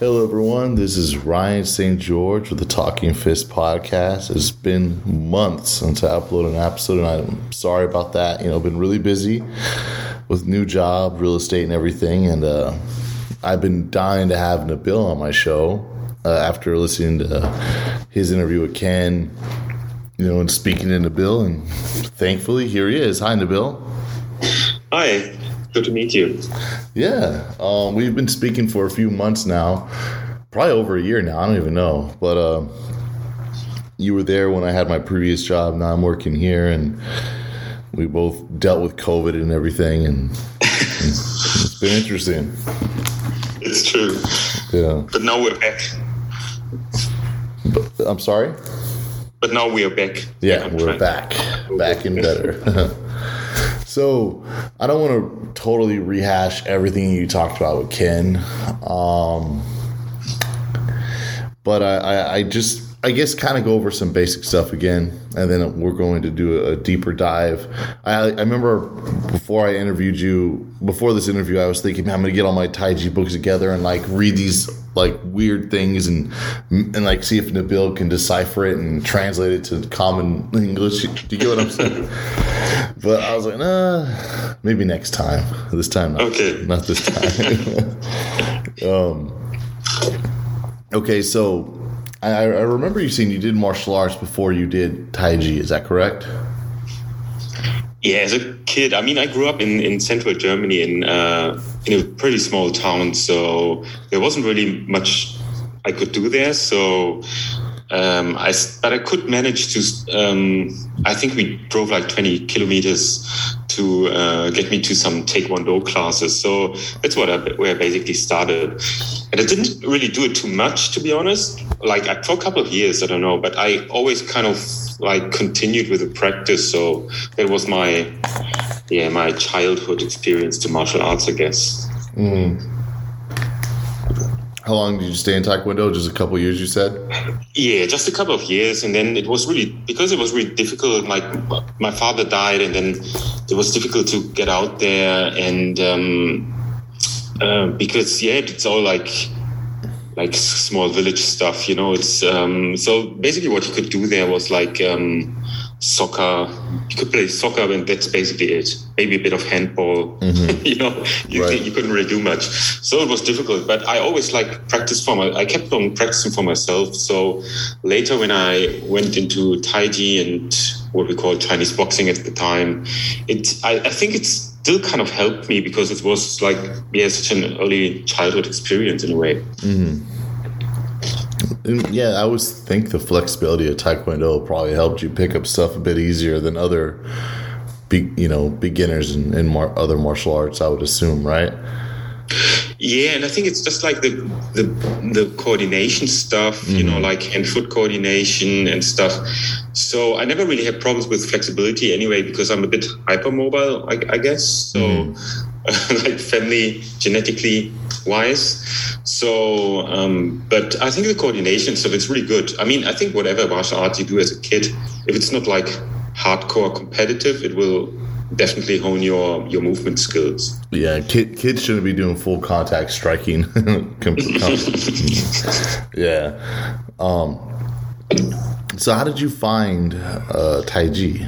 Hello, everyone. This is Ryan St. George with the Talking Fist podcast. It's been months since I uploaded an episode, and I'm sorry about that. You know, I've been really busy with new job, real estate, and everything, and uh, I've been dying to have Nabil on my show uh, after listening to his interview with Ken. You know, and speaking to Nabil, and thankfully here he is. Hi, Nabil. Hi, good to meet you. Yeah, um, we've been speaking for a few months now, probably over a year now. I don't even know, but uh, you were there when I had my previous job. Now I'm working here, and we both dealt with COVID and everything, and it's been interesting. It's true. Yeah, But now we're back. but, I'm sorry. But now we are back. Yeah, we're back, back and better. so I don't want to totally rehash everything you talked about with Ken, um, but I, I, I just I guess kind of go over some basic stuff again, and then we're going to do a, deeper dive. I, I remember before I interviewed you, before this interview, I was thinking, man, I'm going to get all my Taiji books together and like read these like weird things and and like see if Nabil can decipher it and translate it to common English. Do you get what I'm saying? but I was like, nah, maybe next time. This time, not, Okay. not this time. um, okay, so I, I remember you saying you did martial arts before you did Taiji. Is that correct? Yeah, as a kid, I mean, I grew up in, in central Germany in uh, in a pretty small town, so there wasn't really much I could do there. So, um, I but I could manage to. Um, I think we drove like twenty kilometers to uh, get me to some Taekwondo classes. So that's what I where I basically started, and I didn't really do it too much, to be honest. Like for a couple of years, I don't know, but I always kind of like continued with the practice. So that was my yeah my childhood experience to martial arts, I guess. How long did you stay in Taekwondo? Just a couple years, you said. Yeah, just a couple of years, and then it was really because it was really difficult. Like my father died, and then it was difficult to get out there, and um, uh, because yeah, it's all like like small village stuff, you know. It's um, so basically what you could do there was like um, soccer. You could play soccer, and that's basically it. Maybe a bit of handball. you know, you, Right. you couldn't really do much, so it was difficult. But I always like practice for my. I kept on practicing for myself. So later, when I went into Taiji and what we call Chinese boxing at the time, it I, I think it's still kind of helped me because it was like yeah such an early childhood experience in a way. Mm-hmm. And yeah, I always think the flexibility of Taekwondo probably helped you pick up stuff a bit easier than other, be, you know, beginners in, in mar- other martial arts. I would assume, right? Yeah, and I think it's just like the the, the coordination stuff, you know, like hand foot coordination and stuff. So I never really had problems with flexibility anyway because I'm a bit hypermobile, I, I guess. So like family genetically wise. So, um, but I think the coordination stuff it's really good. I mean, I think whatever martial arts you do as a kid, if it's not like hardcore competitive, it will definitely hone your your movement skills. Yeah, kid, kids shouldn't be doing full contact striking. Yeah. Um, so, how did you find uh, Taiji?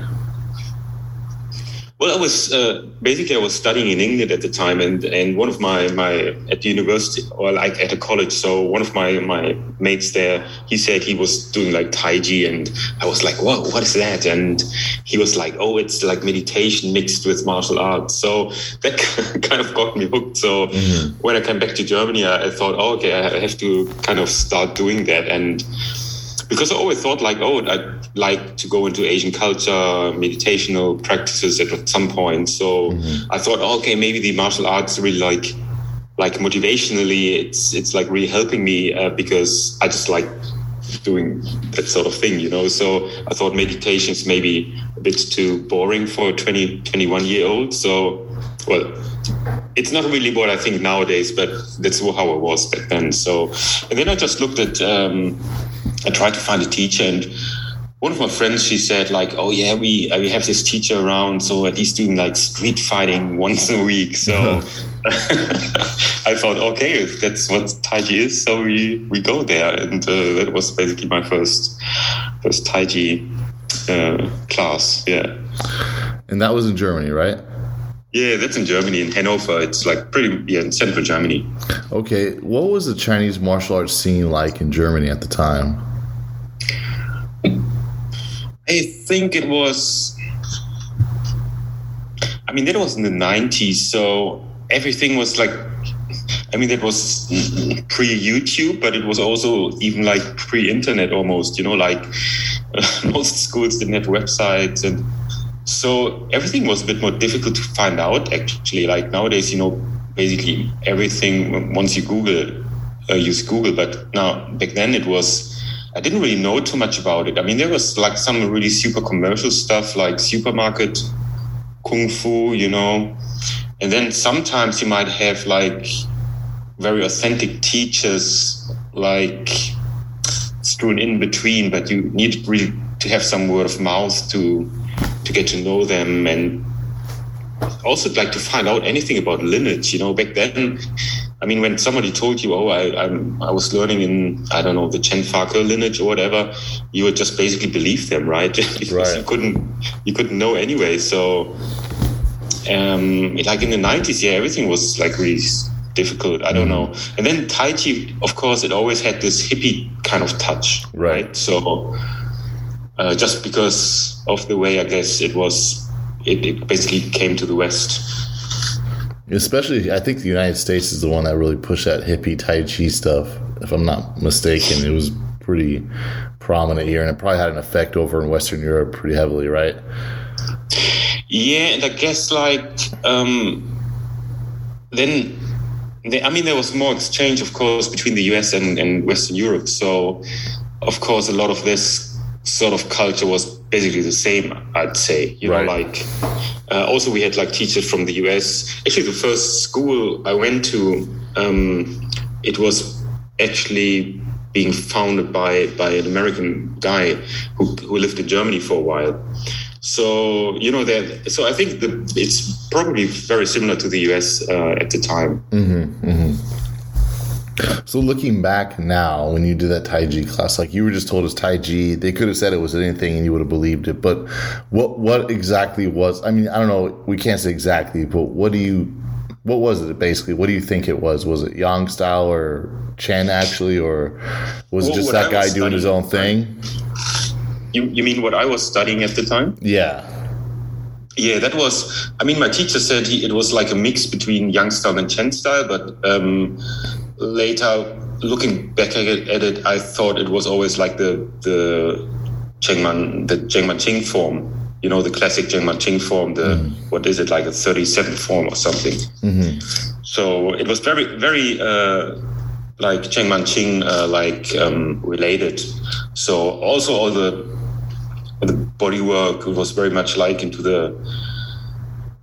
Well, I was uh, basically I was studying in England at the time, and and one of my my at the university or like at a college. So one of my my mates there, he said he was doing like Taiji, and I was like, "Whoa, what is that?" And he was like, "Oh, it's like meditation mixed with martial arts." So that kind of got me hooked. So when I came back to Germany, I, I thought, "Oh, okay, I have to kind of start doing that." And because I always thought like, oh, I'd like to go into Asian culture, meditational practices at some point. So I thought, okay, maybe the martial arts really like, like motivationally, it's it's like really helping me uh, because I just like doing that sort of thing, you know. So I thought meditation is maybe a bit too boring for a 20, 21 year old. So, well, it's not really what I think nowadays, but that's how I was back then. So, and then I just looked at, um, I tried to find a teacher and one of my friends, she said like, oh yeah, we, uh, we have this teacher around. So he's doing like street fighting once a week. So I thought, okay, if that's what Taiji is, so we, we go there, and uh, that was basically my first first Taiji uh, class. Yeah, and that was in Germany, right? Yeah, that's in Germany, in Hanover. It's like pretty yeah, in central Germany. Okay, what was the Chinese martial arts scene like in Germany at the time? I think it was. I mean, that was in the '90s, so everything was like. I mean, that was pre YouTube, but it was also even like pre internet almost. You know, like uh, most schools didn't have websites and so everything was a bit more difficult to find out actually like nowadays you know basically everything once you google uh, use google but now back then it was i didn't really know too much about it. I mean there was like some really super commercial stuff like supermarket kung fu you know? And then sometimes you might have like very authentic teachers like strewn in between but you need really to have some word of mouth to to get to know them. And also like to find out anything about lineage. You know, back then, I mean, when somebody told you, "Oh, I I'm, i was learning in I don't know the Chen Fa-Ke lineage or whatever," you would just basically believe them, right? because right. you couldn't you couldn't know anyway. So, um, like in the '90s, yeah, everything was like really difficult. I don't mm-hmm. know. And then Tai Chi, of course, it always had this hippie kind of touch, right? right? So uh, just because of the way I guess it was, it, it basically came to the West. Especially, I think the United States is the one that really pushed that hippie Tai Chi stuff. If I'm not mistaken, it was pretty prominent here, and it probably had an effect over in Western Europe pretty heavily, right? Yeah, and I guess like um, then, I mean, there was more exchange, of course, between the US and, and Western Europe. So, of course, a lot of this sort of culture was basically the same, I'd say. You right. know, like uh, also we had like teachers from the US. Actually, the first school I went to, um, it was actually being founded by by an American guy who, who lived in Germany for a while. So you know that. So I think the, it's probably very similar to the US uh, at the time. Mm-hmm, mm-hmm. So looking back now, when you did that Tai Chi class, like you were just told it's Tai Chi, they could have said it was anything and you would have believed it. But what what exactly was? I mean, I don't know. We can't say exactly, but what do you? What was it basically? What do you think it was? Was it Yang style or Chen actually, or was well, it just that guy doing his own thing? You you mean what I was studying at the time? Yeah. Yeah, that was. I mean, my teacher said he, it was like a mix between Yang style and Chen style, but um, later looking back at it, I thought it was always like the the Chengman the Zhengman Ching form. You know, the classic Zhengman Ching form. The mm. what is it like a 37th form or something? Mm-hmm. So it was very very uh, like Zhengman Qing uh, like um, related. So also all the the body work was very much like into the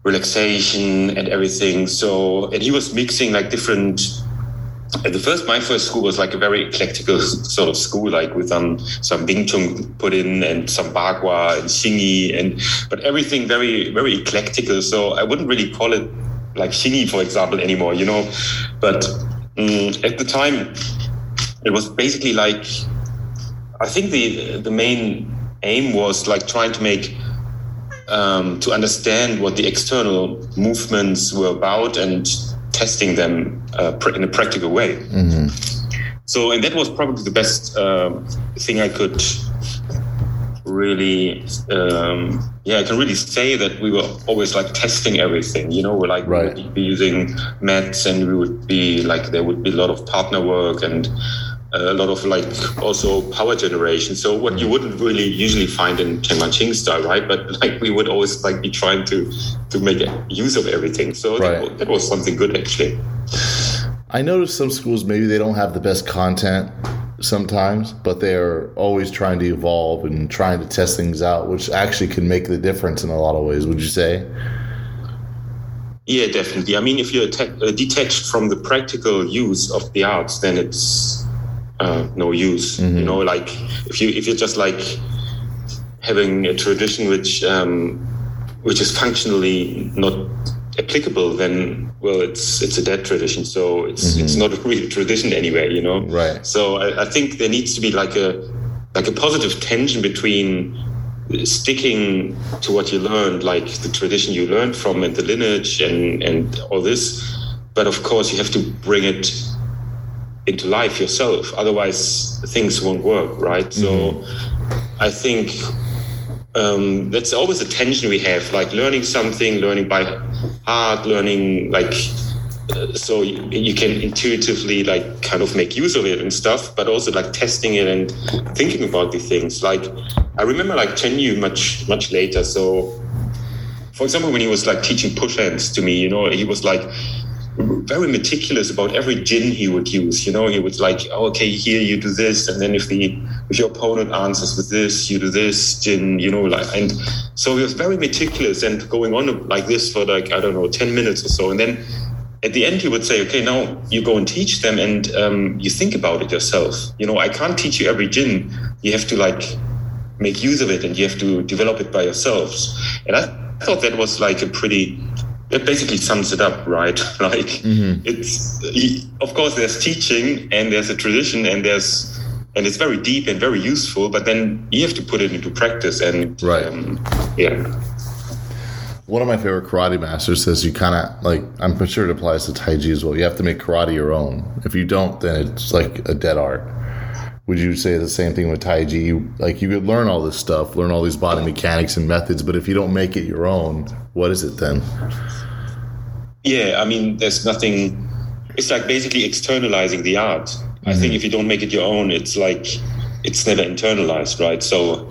relaxation and everything. So and he was mixing like different at the first, my first school was like a very eclectic sort of school, like with um, some Wing Chun put in and some Bagua and Xingyi, and but everything very very eclectic. So I wouldn't really call it like Xingyi, for example, anymore, you know. But um, at the time, it was basically like I think the the main aim was like trying to make um, to understand what the external movements were about and testing them uh, in a practical way. Mm-hmm. So, and that was probably the best uh, thing I could really, um, yeah, I can really say that we were always like testing everything. You know, we're like right. we would be using mats, and we would be like there would be a lot of partner work and a lot of like also power generation. So what you wouldn't really usually find in Zhengman Qing style, right? But like we would always like be trying to to make use of everything. So right. that, that was something good actually. I noticed some schools maybe they don't have the best content sometimes, but they're always trying to evolve and trying to test things out, which actually can make the difference in a lot of ways. Would you say? Yeah, definitely. I mean, if you're uh, detached from the practical use of the arts, then it's uh, no use. Mm-hmm. You know, like if you if you're just like having a tradition which um, which is functionally not applicable, then well, it's it's a dead tradition. So it's it's not a real tradition anyway, you know. Right. So I, I think there needs to be like a like a positive tension between sticking to what you learned, like the tradition you learned from and the lineage and and all this. But of course, you have to bring it into life yourself. Otherwise, things won't work, right? So I think um, that's always a tension we have, like learning something, learning by heart, learning like uh, so you, you can intuitively like kind of make use of it and stuff, but also like testing it and thinking about the things. Like I remember like Chen Yu much much later. So for example, when he was like teaching push hands to me, you know, he was like very meticulous about every jin he would use. You know, he would like, oh, okay, here you do this, and then if the if your opponent answers with this, you do this jin. You know, like, and so he was very meticulous and going on like this for like I don't know, ten minutes or so, and then at the end he would say, okay, now you go and teach them, and um, you think about it yourself. You know, I can't teach you every jin. You have to like make use of it, and you have to develop it by yourselves. And I thought that was like a pretty it basically sums it up, right? like it's of course there's teaching and there's a tradition and there's and it's very deep and very useful, but then you have to put it into practice and Right. um, yeah. One of my favorite karate masters says you kind of like. I'm sure it applies to Taiji as well. You have to make karate your own. If you don't, then it's like a dead art. Would you say the same thing with Taiji? You, like you could learn all this stuff, learn all these body mechanics and methods, but if you don't make it your own, what is it then? Yeah, I mean, there's nothing. It's like basically externalizing the art. I think if you don't make it your own, it's like it's never internalized, right? So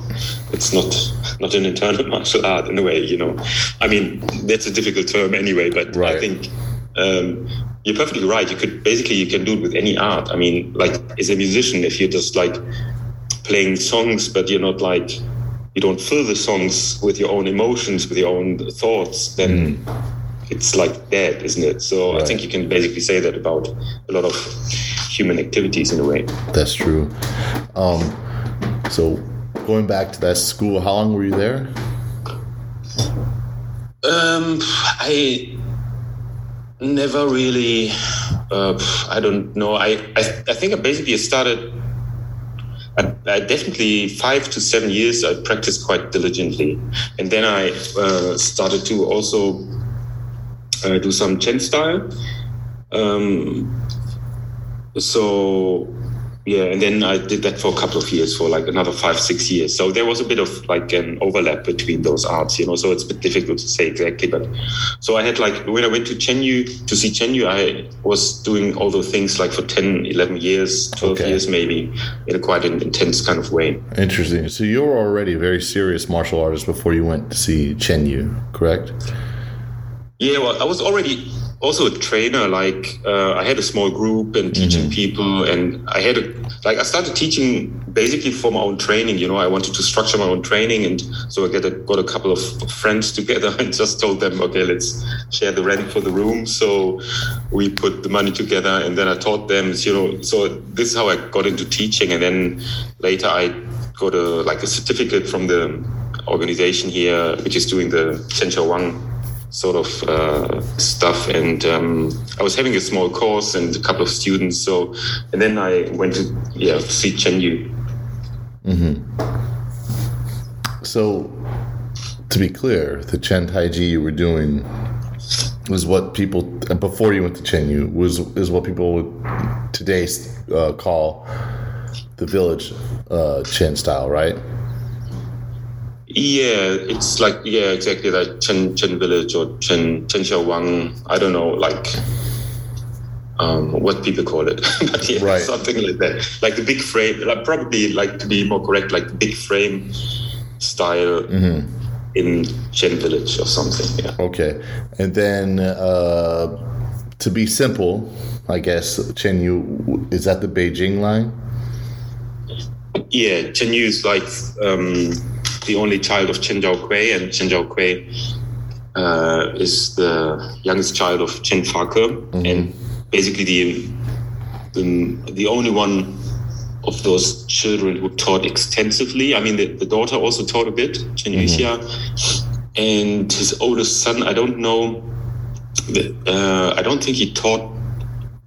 it's not not an internal martial art in a way, you know. I mean, that's a difficult term anyway, but Right. I think um, you're perfectly right. You could basically you can do it with any art. I mean, like as a musician, if you're just like playing songs, but you're not like you don't fill the songs with your own emotions, with your own thoughts, then it's like dead, isn't it? So I think you can basically say that about a lot of human activities in a way. That's true. Um, so going back to that school, how long were you there? Um, I never really. Uh, I don't know. I, I I think I basically started. I, I definitely five to seven years. I practiced quite diligently, and then I uh, started to also uh, do some Chen style. Um, so yeah, and then I did that for a couple of years, for like another five, six years. So there was a bit of like an overlap between those arts, you know. So it's a bit difficult to say exactly, but so I had like when I went to Chenyu to see Chenyu, I was doing all those things like for 10, 11 years, 12 Okay. years maybe, in a quite an intense kind of way. Interesting. So you were already a very serious martial artist before you went to see Chen Yu, correct? Yeah, well, I was already also a trainer. Like uh, I had a small group and teaching people, and I had a like I started teaching basically for my own training. You know, I wanted to structure my own training, and so I get a, got a couple of friends together and just told them, okay, let's share the rent for the room. So we put the money together, and then I taught them. You know, so this is how I got into teaching, and then later I got a like a certificate from the organization here, which is doing the Chen Wang sort of uh, stuff. And um, I was having a small course and a couple of students. So, and then I went to yeah see Chen Yu. So, to be clear, the Chen Taiji you were doing was what people before you went to Chen Yu was is what people would today uh, call the village uh, Chen style, right? Yeah, it's like yeah, exactly like Chen Chen Village or Chen Chen Wang. I don't know, like um, what people call it, but yeah, Right. something like that. Like the big frame, like probably like to be more correct, like the big frame style in Chen Village or something. Yeah. Okay, and then uh, to be simple, I guess Chen Yu is that the Beijing line. Yeah, Chen Yu is like um, the only child of Chen Zhaokui, and Chen Zhaokui uh, is the youngest child of Chen Fake, and basically the, the the only one of those children who taught extensively. I mean, the, the daughter also taught a bit, Chen Yuxia, and his oldest son. I don't know uh, I don't think he taught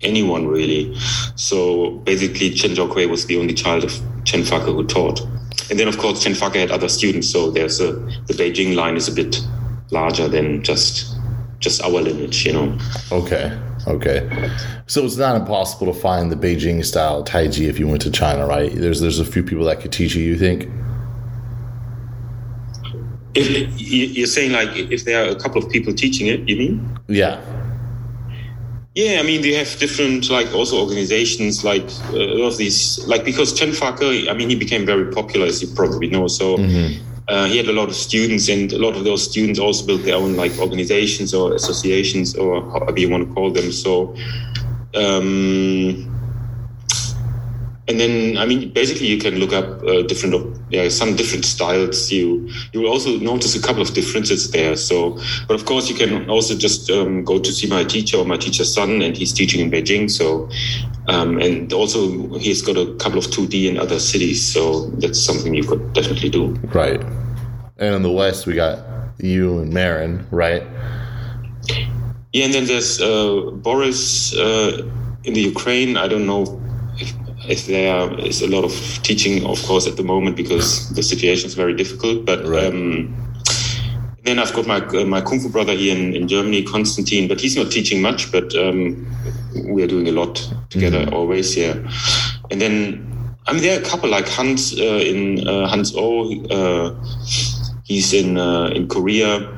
anyone really. So basically, Chen Zhaokui was the only child of Chen Fake who taught. And then, of course, Chen Fake had other students. So there's a the Beijing line is a bit larger than just just our lineage, you know. Okay. Okay. So it's not impossible to find the Beijing style Taiji if you went to China, right? There's there's a few people that could teach you. You think? If you're saying like if there are a couple of people teaching it, you mean? Yeah. Yeah, I mean they have different like also organizations like uh, a lot of these like because Chen Fake, I mean he became very popular as you probably know. So mm-hmm. uh, he had a lot of students, and a lot of those students also built their own like organizations or associations or however you want to call them. So. Um, and then I mean basically you can look up uh, different yeah some different styles. You you will also notice a couple of differences there. So but of course you can also just um, go to see my teacher or my teacher's son and he's teaching in Beijing. So um, and also he's got a couple of tudi in other cities. So that's something you could definitely do. Right. And in the west we got you and Marin right? Yeah and then there's uh, Boris uh, in the Ukraine. I don't know if there is a lot of teaching, of course, at the moment because the situation is very difficult. But right. um, then I've got my uh, my kung fu brother here in, in Germany, Konstantin, but he's not teaching much. But um, we are doing a lot together mm-hmm. always. Yeah, and then I mean there are a couple like Hans uh, in uh, Hans O. Uh, he's in uh, in Korea,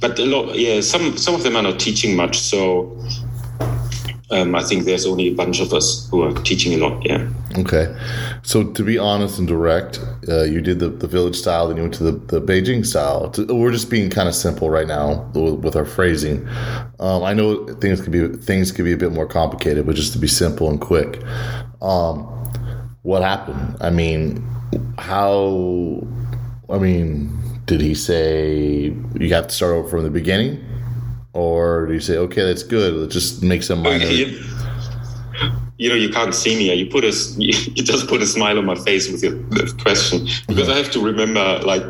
but a lot. Yeah, some some of them are not teaching much. So um, I think there's only a bunch of us who are teaching a lot. Yeah. Okay. So to be honest and direct, uh, you did the, the village style, then you went to the, the Beijing style. We're just being kind of simple right now with, with our phrasing. Um, I know things can be things can be a bit more complicated, but just to be simple and quick. Um, what happened? I mean, how? I mean, did he say you have to start over from the beginning? Or do you say, okay, that's good, let's just make some minor? You, you know, you can't see me. You put a, you just put a smile on my face with your question because I have to remember, like,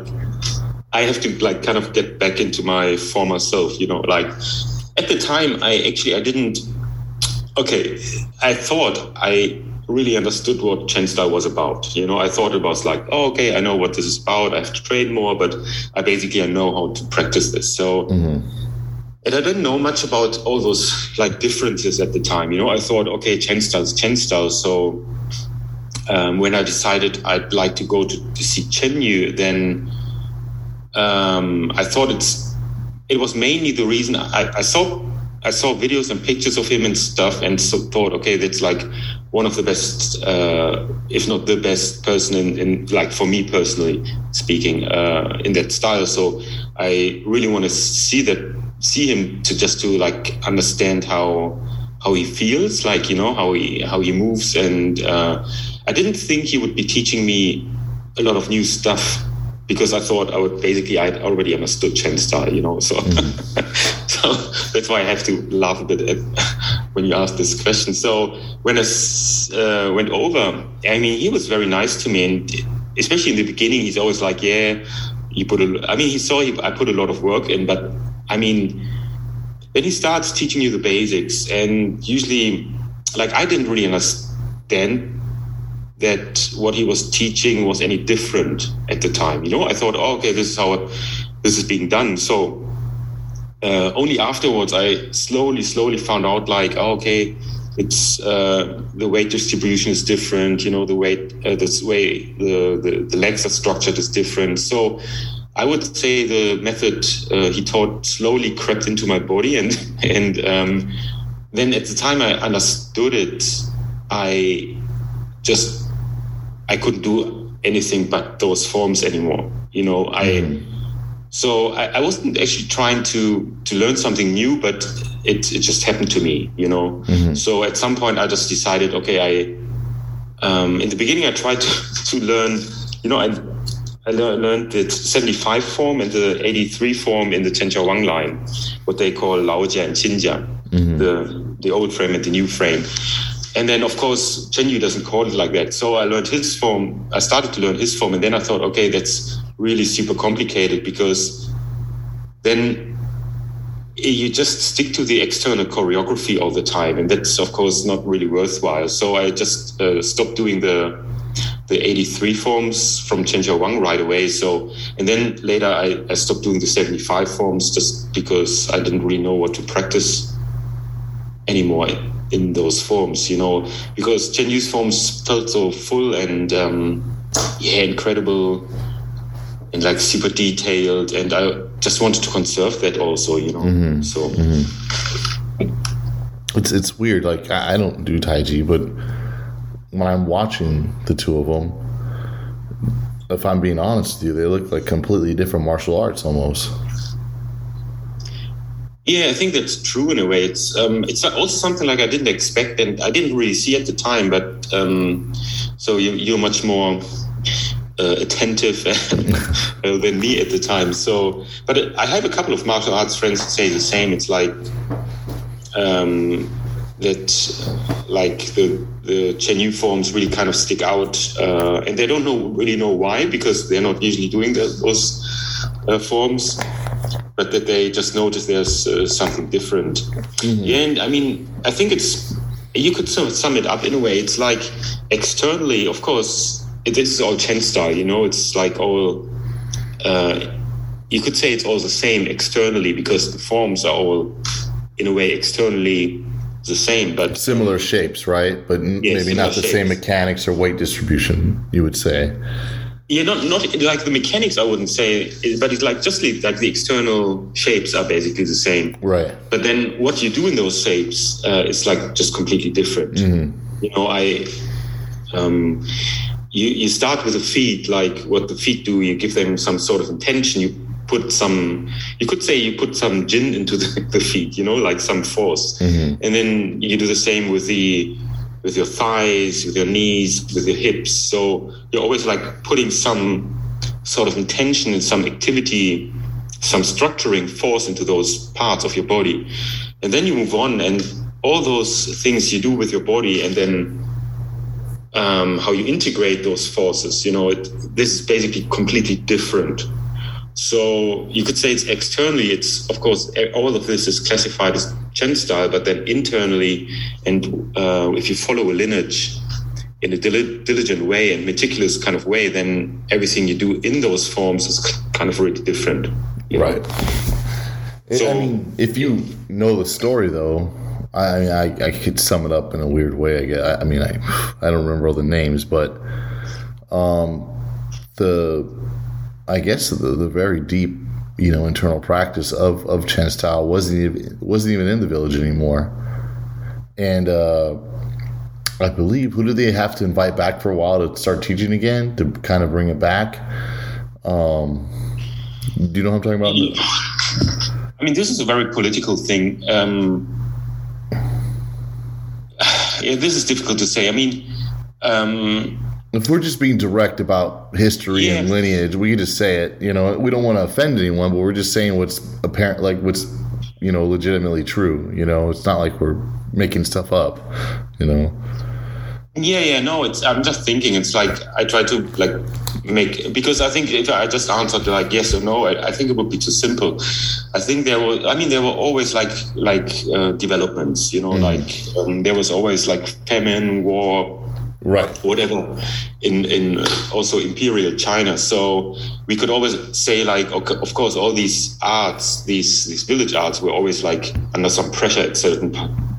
I have to like kind of get back into my former self. You know, like at the time, I actually I didn't. Okay, I thought I really understood what Chen style was about. You know, I thought it was like, oh, okay, I know what this is about. I have to train more, but I basically I know how to practice this. So. Mm-hmm and I didn't know much about all those like differences at the time. You know, I thought, okay, Chen styles, Chen styles. So um, when I decided I'd like to go to, to see Chen Yu, then um, I thought it's it was mainly the reason I, I, saw I saw videos and pictures of him and stuff, and so thought, okay, that's like one of the best, uh, if not the best person in, in like for me personally speaking, uh, in that style. So I really want to see that see him to just to like understand how how he feels, like you know how he how he moves, and uh, I didn't think he would be teaching me a lot of new stuff because I thought I would basically I already understood Chen style, you know. So, mm. so that's why I have to laugh a bit at, when you ask this question. So when I uh, went over, I mean, he was very nice to me, and especially in the beginning, he's always like, "Yeah, you put a." I mean, he saw he, I put a lot of work in, but I mean, then he starts teaching you the basics, and usually, like, I didn't really understand that what he was teaching was any different at the time. You know, I thought, oh, okay, this is how this is being done. So uh, only afterwards, I slowly, slowly found out, like, oh, okay, it's uh, the weight distribution is different. You know, the weight, uh, this way the, the the legs are structured is different. So I would say the method uh, he taught slowly crept into my body, and and um, then at the time I understood it, I just I couldn't do anything but those forms anymore. You know, I mm. so I, I, wasn't actually trying to to learn something new, but it it just happened to me. You know, mm-hmm. so at some point I just decided, okay, I um, in the beginning I tried to, to learn. You know, I I learned the 75 form and the 83 form in the Chen Wang line, what they call Laojia and Xinjia, mm-hmm. the, the old frame and the new frame. And then, of course, Chen Yu doesn't call it like that. So I learned his form. I started to learn his form. And then I thought, okay, that's really super complicated because then you just stick to the external choreography all the time, and that's of course not really worthwhile. So I just uh, stopped doing the the 83 forms from Chen Wang right away. So, and then later I, I stopped doing the 75 forms just because I didn't really know what to practice anymore in those forms, you know, because Chen Yu's forms felt so full and, um, yeah, incredible and like super detailed. And I just wanted to conserve that also, you know. Mm-hmm. So, mm-hmm. it's, it's weird. Like, I, I don't do Tai Chi, but when I'm watching the two of them, if I'm being honest with you, they look like completely different martial arts almost. Yeah, I think that's true in a way. It's um, it's also something like I didn't expect, and I didn't really see at the time. But um, so you, you're much more uh, attentive than me at the time. So, but I have a couple of martial arts friends who say the same. It's like um, that like the the Chen Yu forms really kind of stick out, uh, and they don't know really know why because they're not usually doing the, those uh, forms, but that they just notice there's uh, something different. Mm-hmm. Yeah, and I mean, I think it's you could sort of sum it up in a way. It's like externally, of course, it is all Chen style. You know, it's like all. Uh, you could say it's all the same externally because the forms are all, in a way, externally the same, but similar shapes, right? But maybe not the shapes. same mechanics or weight distribution. You would say. Yeah, not not like the mechanics. I wouldn't say, but it's like just like the external shapes are basically the same. Right. But then what you do in those shapes uh, is like just completely different. Mm-hmm. You know, I. Um, you, you start with the feet, like what the feet do. You give them some sort of intention. You put some you could say you put some jin into the, the feet you know like some force. Mm-hmm. and then you do the same with the with your thighs with your knees with your hips. So you're always like putting some sort of intention and some activity some structuring force into those parts of your body. And then you move on and all those things you do with your body and then um, how you integrate those forces you know it, this is basically completely different so you could say it's externally, it's of course all of this is classified as Chen style, but then internally, and uh, if you follow a lineage in a dil- diligent way and meticulous kind of way, then everything you do in those forms is kind of really different. Right. So, I mean, if you know the story though, I, I, I could sum it up in a weird way. I guess. I mean, I I don't remember all the names, but um, the I guess the, the very deep, you know, internal practice of of Chen style wasn't even, wasn't even in the village anymore, and uh, I believe who did they have to invite back for a while to start teaching again to kind of bring it back? Um, do you know what I'm talking about? I mean, this is a very political thing. Um, yeah, this is difficult to say. I mean. Um, if we're just being direct about history yeah. and lineage, we can just say it. You know, we don't want to offend anyone, but we're just saying what's apparent, like what's you know legitimately true. You know, it's not like we're making stuff up. You know. Yeah, yeah, no. It's. I'm just thinking. It's like I try to like make because I think if I just answered like yes or no, I, I think it would be too simple. I think there were. I mean, there were always like like uh, developments. You know, mm. like um, there was always like famine, war, right. Whatever in in also imperial china. So we could always say like okay, of course all these arts these these village arts were always like under some pressure at certain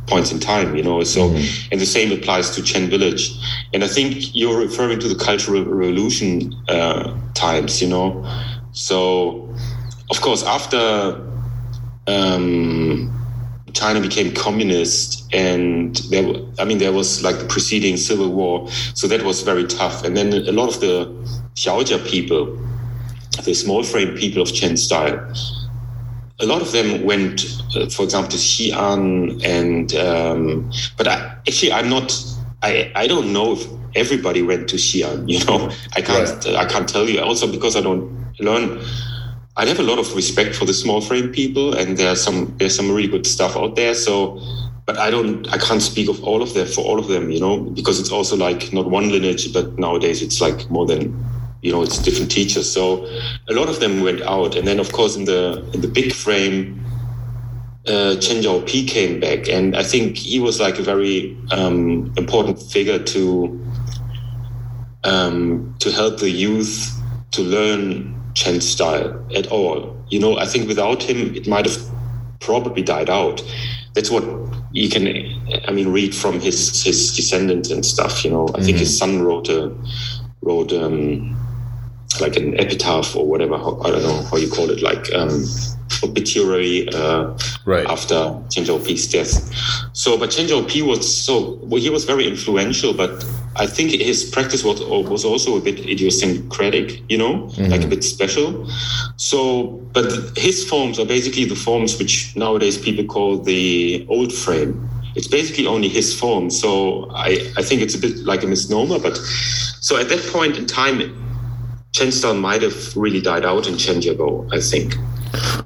points in time you know? So mm-hmm. and the same applies to chen village. And i think you're referring to the cultural revolution uh, times you know? So of course after um, China became communist, and there, I mean, there was like the preceding civil war, so that was very tough. And then a lot of the Xiaojia people, the small frame people of Chen style, a lot of them went, uh, for example, to Xi'an, and um, but I, actually, I'm not. I I don't know if everybody went to Xi'an. You know, I can't right. I can't tell you. Also because I don't learn I have a lot of respect for the small frame people, and there's some there's some really good stuff out there. So, but I don't I can't speak of all of them for all of them, you know, because it's also like not one lineage, but nowadays it's like more than you know it's different teachers. So a lot of them went out, and then of course in the in the big frame, uh, Chen Zhaopi came back, and I think he was like a very um, important figure to um, to help the youth to learn Chen style at all. You know, I think without him, it might have probably died out. That's what you can, I mean, read from his his descendants and stuff. You know, I mm-hmm. think his son wrote a wrote um, like an epitaph or whatever. I don't know how you call it, like um, obituary uh, right. after Chen Zhaopi's death. So, but Chen Zhaopi was so well, he was very influential, but I think his practice was was also a bit idiosyncratic, you know, mm-hmm. like a bit special. So, but his forms are basically the forms which nowadays people call the old frame. It's basically only his form. So I, I think it's a bit like a misnomer. But so at that point in time, Chen style might have really died out in Chenjiagou, I think.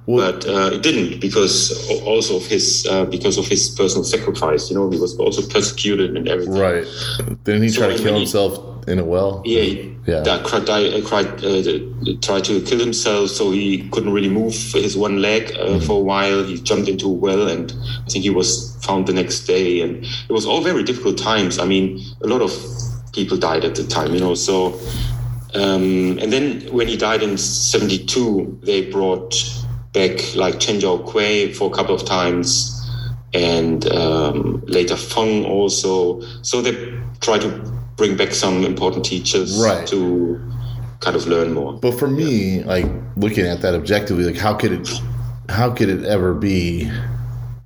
Well, but uh, it didn't because also of his uh, because of his personal sacrifice. You know, he was also persecuted and everything. Right. Didn't he so try to kill himself in a well? Yeah. Yeah. That cried, cried, uh, tried to kill himself, so he couldn't really move his one leg uh, mm-hmm. for a while. He jumped into a well, and I think he was found the next day. And it was all very difficult times. I mean, a lot of people died at the time. You know, so um, and then when he died in 72, they brought back like Chen Zhaokui for a couple of times and um, later Feng also. So they try to bring back some important teachers right. to kind of learn more. But for me, yeah. like looking at that objectively, like how could it, how could it ever be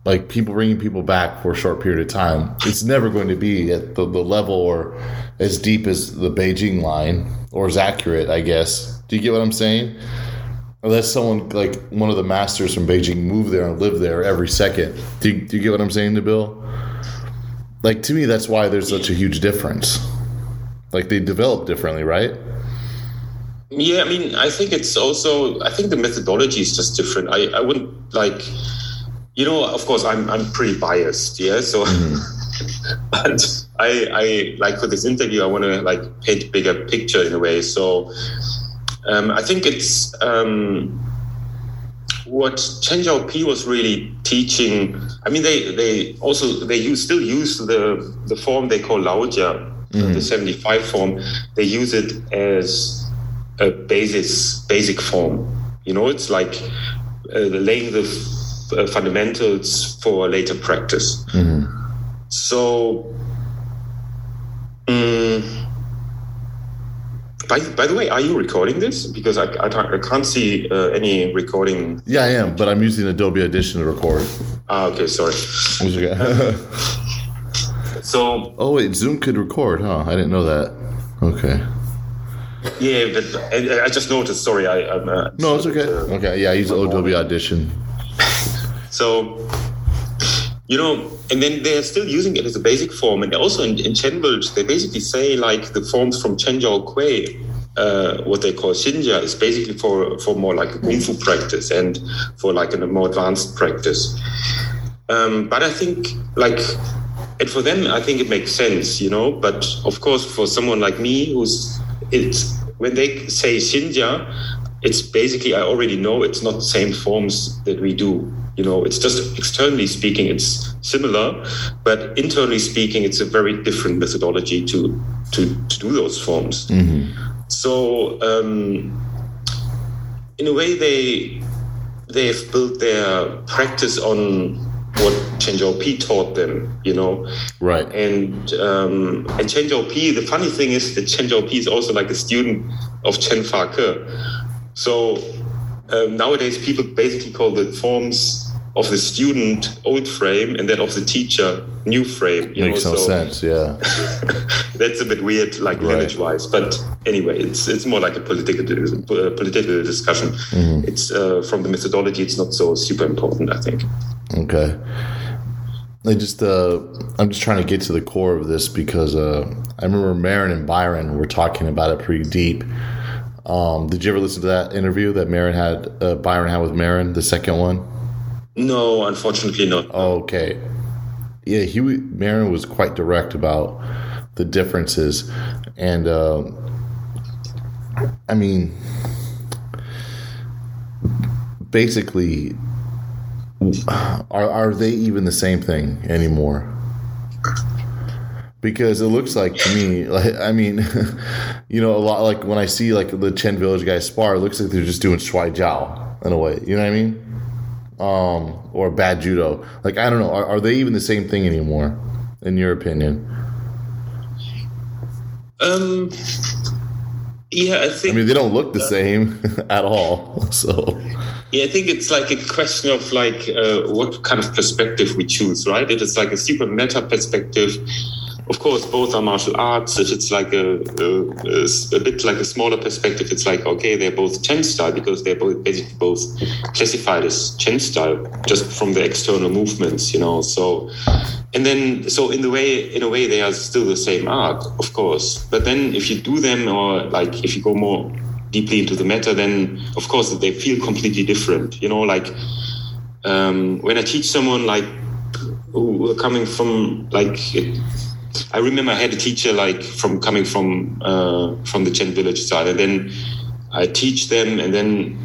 like people bringing people back for a short period of time? It's never going to be at the, the level or as deep as the Beijing line or is accurate, I guess. Do you get what I'm saying? Unless someone like one of the masters from Beijing moved there and lived there every second. Do you, do you get what I'm saying to Bill? Like to me, that's why there's such a huge difference. Like they develop differently, right? Yeah, I mean, I think it's also. I think the methodology is just different. I, I wouldn't like, you know. Of course, I'm I'm pretty biased. Yeah, so. Mm-hmm. but I, I like for this interview, I want to like paint a bigger picture in a way. So um, I think it's um, what Chen Zhaopi was really teaching. I mean, they they also they use still use the the form they call Laojia, mm. the seventy five form. They use it as a basis basic form. You know, it's like uh, laying the f- uh, fundamentals for later practice. Mm-hmm. So, um, by, by the way, are you recording this? Because I, I, I can't see uh, any recording. Yeah, I am, but I'm using Adobe Audition to record. Ah, okay, sorry. Okay. so. Oh wait, Zoom could record, huh? I didn't know that. Okay. Yeah, but I, I just noticed. Sorry, I. I'm, uh, no, it's okay. Uh, okay, yeah, I use Adobe Audition. so you know, and then they're still using it as a basic form. And also in, in Chenbult, they basically say like the forms from Chen Zhaokui, uh, what they call Xinjia, is basically for, for more like a Kung Fu practice and for like a more advanced practice. Um, but I think like, and for them, I think it makes sense, you know, but of course, for someone like me who's, it's, when they say Xinjia, it's basically, I already know it's not the same forms that we do you know it's just externally speaking it's similar but internally speaking it's a very different methodology to to, to do those forms mm-hmm. so um, in a way they they have built their practice on what Chen Zhaopi taught them, you know. Right. And um, and Chen Zhaopi, the funny thing is that Chen Xiaopi is also like a student of Chen Fa-ke. So um, nowadays people basically call the forms of the student old frame and then of the teacher new frame. You Makes know? no so sense, yeah. that's a bit weird, like right. lineage wise. But anyway, it's it's more like a political uh, political discussion. Mm-hmm. It's uh, from the methodology. It's not so super important, I think. Okay. I just uh, I'm just trying to get to the core of this because uh, I remember Marin and Byron were talking about it pretty deep. Um, did you ever listen to that interview that Marin had uh, Byron had with Marin, the second one? No, unfortunately not. Okay. Yeah, he Marin was quite direct about the differences, and uh, I mean, basically, are are they even the same thing anymore? Because it looks like to me, like I mean, you know, a lot like when I see like the Chen Village guys spar, it looks like they're just doing shuai jiao in a way. You know what I mean? Um, or bad judo. Like I don't know, are, are they even the same thing anymore? In your opinion? Um. Yeah, I think. I mean, they don't look the same at all. So. Yeah, I think it's like a question of like uh, what kind of perspective we choose, right? It's like a super meta perspective, of course, both are martial arts. If it's like a, a, a bit like a smaller perspective, it's like okay, they're both Chen style because they're both basically both classified as Chen style just from the external movements, you know. So, and then so in the way in a way they are still the same art, of course. But then if you do them or like if you go more deeply into the meta, then of course they feel completely different. You know, like um, when I teach someone like who are coming from like. I remember I had a teacher like from coming from uh, from the Chen village side, and then I teach them, and then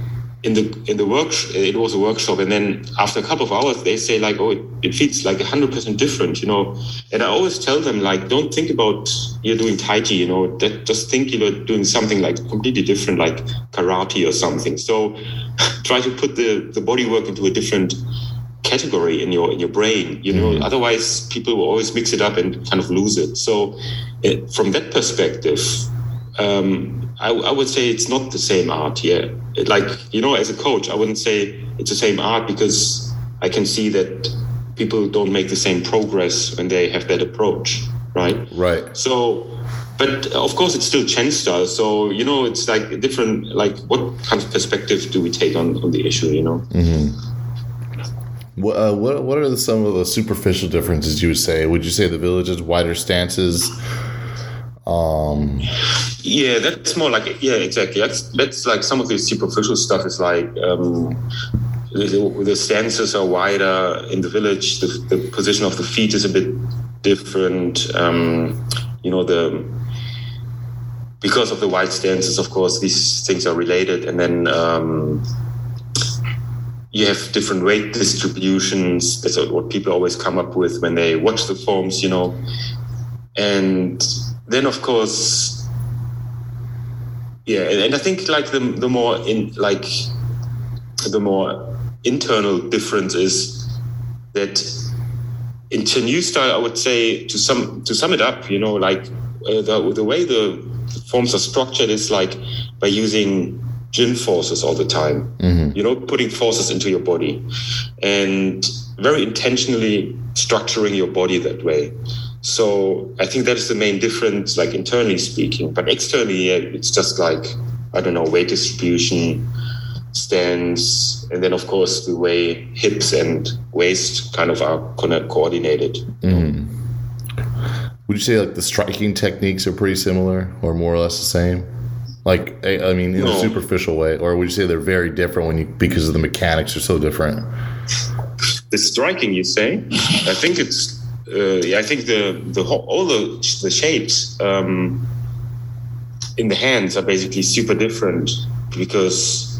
in the in the work it was a workshop, and then after a couple of hours they say like, oh, it, it feels like hundred percent different, you know. And I always tell them like, don't think about you're doing tai chi, you know, that just think you're doing something like completely different, like karate or something. So try to put the the body work into a different category in your in your brain you know mm. otherwise people will always mix it up and kind of lose it. So it, from that perspective um, I, I, would say it's not the same art yeah it, like you know as a coach i wouldn't say it's the same art because i can see that people don't make the same progress when they have that approach right? Right. So but of course it's still Chen style. So you know it's like different like what kind of perspective do we take on, on the issue you know? Mm-hmm. What, uh, what what are the, some of the superficial differences you would say? Would you say the village's wider stances? Um, yeah, that's more like yeah, exactly. That's that's like some of the superficial stuff is like um, the, the stances are wider in the village. The, the, position of the feet is a bit different. Um, you know the because of the wide stances, of course, these things are related, and then um, you have different weight distributions. That's what people always come up with when they watch the forms, you know. And then, of course, yeah, and I think like the the more in like the more internal difference is that in Chen style, I would say to sum to sum it up, you know, like uh, the the way the forms are structured is like by using Jin forces all the time. Mm-hmm. You know, putting forces into your body and very intentionally structuring your body that way. So I think that is the main difference, like internally speaking. But externally, yeah, it's just like, I don't know, weight distribution, stands, and then of course the way hips and waist kind of are coordinated. Mm. Would you say like the striking techniques are pretty similar or more or less the same? Like, I mean, in no. a superficial way, or would you say they're very different when you because of the mechanics are so different? The striking, you say? I think it's. Uh, yeah, I think the the whole, all the the shapes um, in the hands are basically super different because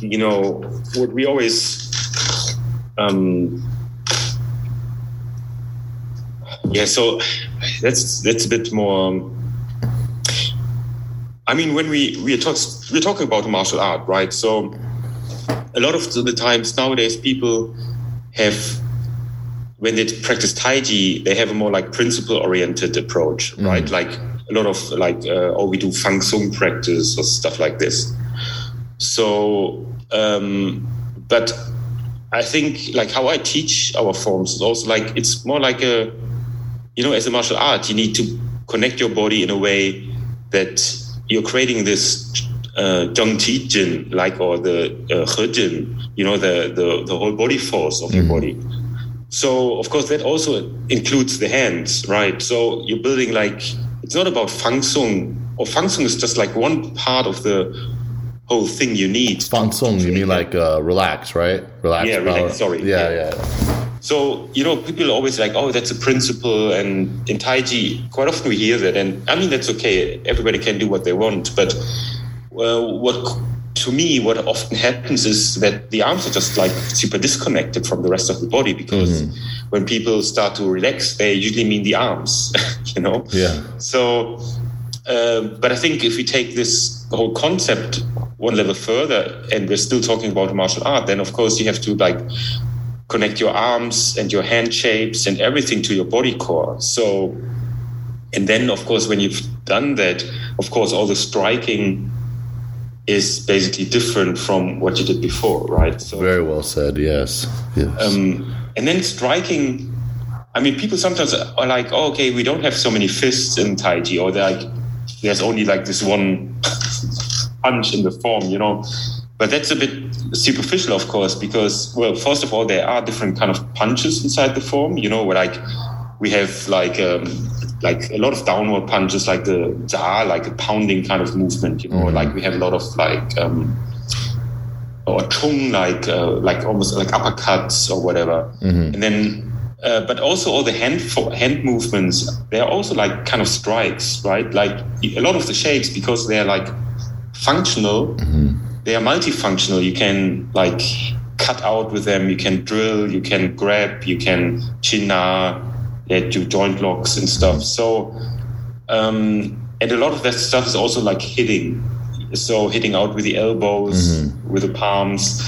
you know what we always um, yeah so that's that's a bit more I mean, when we we are talk, we're talking about martial art, right? So a lot of the times nowadays, people have when they practice Tai Chi, they have a more like principle oriented approach, mm. right? Like a lot of like, uh, oh, we do Fang Sung practice or stuff like this. So, um, but I think like how I teach our forms is also like it's more like a, you know, as a martial art, you need to connect your body in a way that you're creating this uh, Zheng Jin, like or the uh, He Jin, you know, the, the, the whole body force of mm-hmm. your body. So of course that also includes the hands, right? So you're building like it's not about Fang Sung, or Fang Sung is just like one part of the whole thing you need. Fang Sung, you mean like uh, relax, right? Relax. Yeah, relax. Sorry. Yeah, yeah. yeah. So, you know, people are always like, oh, that's a principle. And in Tai Chi, quite often we hear that. And I mean, that's okay. Everybody can do what they want. But uh, what to me, what often happens is that the arms are just like super disconnected from the rest of the body because mm-hmm. when people start to relax, they usually mean the arms, you know? Yeah. So, uh, but I think if we take this whole concept one level further and we're still talking about martial art, then of course you have to like connect your arms and your hand shapes and everything to your body core. So, and then of course, when you've done that, of course, all the striking is basically different from what you did before, right? So, Very well said. Yes. Yes. Um, and then striking. I mean, people sometimes are like, oh, "Okay, we don't have so many fists in Tai Chi," or they're like, "There's only like this one punch in the form," you know. But that's a bit superficial, of course, because well, first of all, there are different kind of punches inside the form. You know, like we have like um, like a lot of downward punches, like the ja, like a pounding kind of movement. You know, mm-hmm. like we have a lot of like um, or chung, like uh, like almost like uppercuts or whatever, mm-hmm. and then. Uh, but also all the hand for, hand movements, they're also like kind of strikes, right? Like a lot of the shapes, because they're like functional, mm-hmm. They are multifunctional. You can like cut out with them, you can drill, you can grab, you can qinna, yeah, do joint locks and stuff. So, um, and a lot of that stuff is also like hitting. So hitting out with the elbows, mm-hmm. with the palms.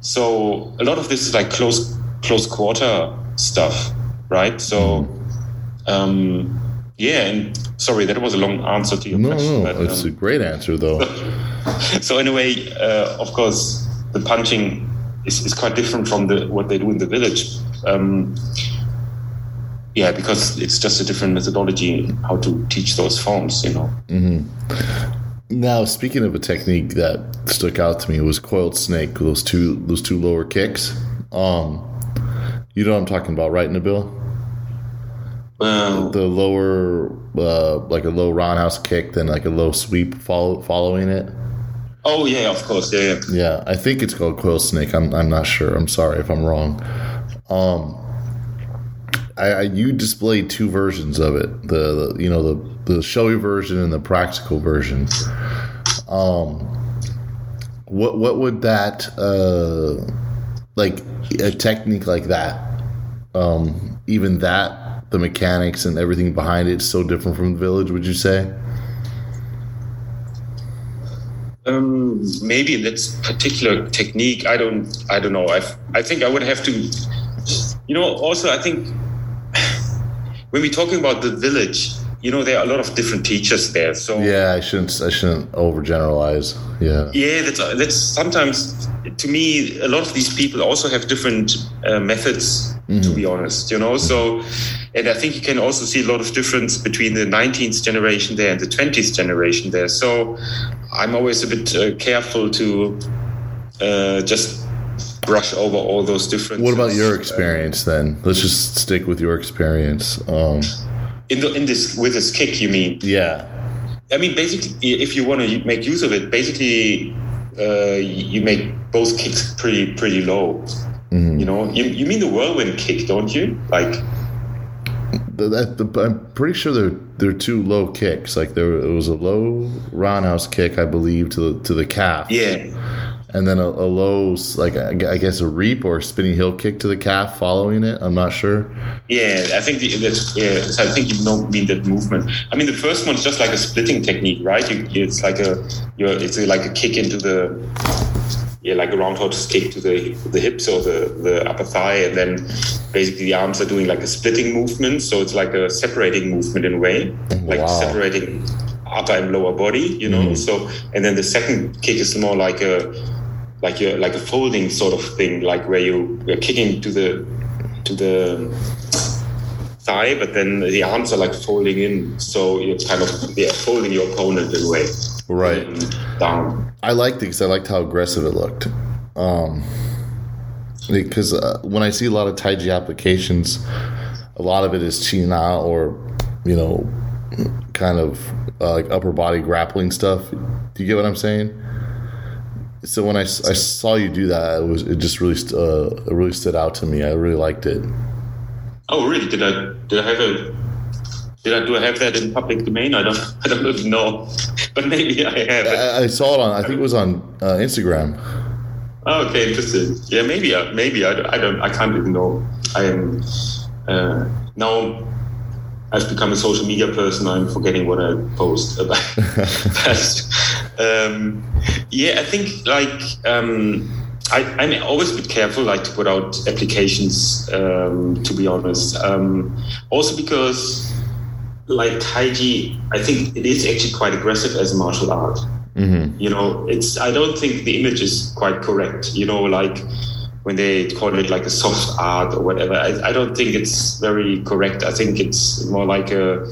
So a lot of this is like close close quarter stuff, right? So, mm-hmm. um, yeah. And sorry, that was a long answer to your no, question. No, it's um, a great answer though. so anyway, uh, of course, the punching is, is quite different from the what they do in the village. Um, yeah, because it's just a different methodology how to teach those forms, you know. Mm-hmm. Now, speaking of a technique that stuck out to me was coiled snake. Those two, those two lower kicks. Um, you know what I'm talking about, right, Nabil? The, the lower, uh, like a low roundhouse kick, then like a low sweep follow, following it. Oh yeah, of course, yeah, yeah. Yeah, I think it's called coil snake. I'm, I'm not sure. I'm sorry if I'm wrong. Um, I, I, you displayed two versions of it the, the, you know the the showy version and the practical version um what what would that uh like a technique like that um even that the mechanics and everything behind it is so different from the village would you say um maybe in that particular technique. I don't i don't know. I i think i would have to you know also i think when we're talking about the village, you know, there are a lot of different teachers there. So yeah, I shouldn't I shouldn't overgeneralize. Yeah, yeah, that's that's sometimes to me a lot of these people also have different uh, methods. Mm-hmm. To be honest, you know, so and I think you can also see a lot of difference between the 19th generation there and the 20th generation there. So I'm always a bit uh, careful to uh, just brush over all those different. What about your experience then? Let's just stick with your experience. Um, in the in this with this kick, you mean? Yeah. I mean, basically, if you want to make use of it, basically, uh, you make both kicks pretty pretty low. Mm-hmm. You know, you, you mean the whirlwind kick, don't you? Like. The, that, the, I'm pretty sure they're they're two low kicks. Like there it was a low roundhouse kick, I believe, to the to the calf. Yeah and then a, a low, like I guess a reap or a spinning heel kick to the calf following it. I'm not sure. Yeah, I think the, that's yeah. So I think you don't mean that movement. I mean, the first one's just like a splitting technique, right? You, it's like a, you're, it's a, like a kick into the, yeah, like a roundhouse kick to the the hips or the the upper thigh, and then basically the arms are doing like a splitting movement. So it's like a separating movement in a way, like wow. separating upper and lower body, you know. Mm. So and then the second kick is more like a like a like a folding sort of thing, like where you you're kicking to the to the thigh, but then the arms are like folding in, so you're kind of yeah folding your opponent in a way. Right down. I liked it because I liked how aggressive it looked. Um, because uh, when I see a lot of Taiji applications, a lot of it is qinna or you know, kind of uh, like upper body grappling stuff. Do you get what I'm saying? So when I, I saw you do that, it was it just really uh, it really stood out to me. I really liked it. Oh, really? Did I did I have a did I do I have that in public domain? I don't I don't even know. but maybe I have. I, I saw it on. I think it was on uh, Instagram. Oh, okay, interesting. Yeah, maybe, uh, maybe I, I don't, I can't even know. I am uh, now. I've become a social media person. I'm forgetting what I post about. but, um, yeah, I think like um, I, I'm always a bit careful, like to put out applications. Um, to be honest, um, also because like Taiji, I think it is actually quite aggressive as a martial art. Mm-hmm. You know, it's I don't think the image is quite correct. You know, like when they call it like a soft art or whatever, I, I don't think it's very correct. I think it's more like a,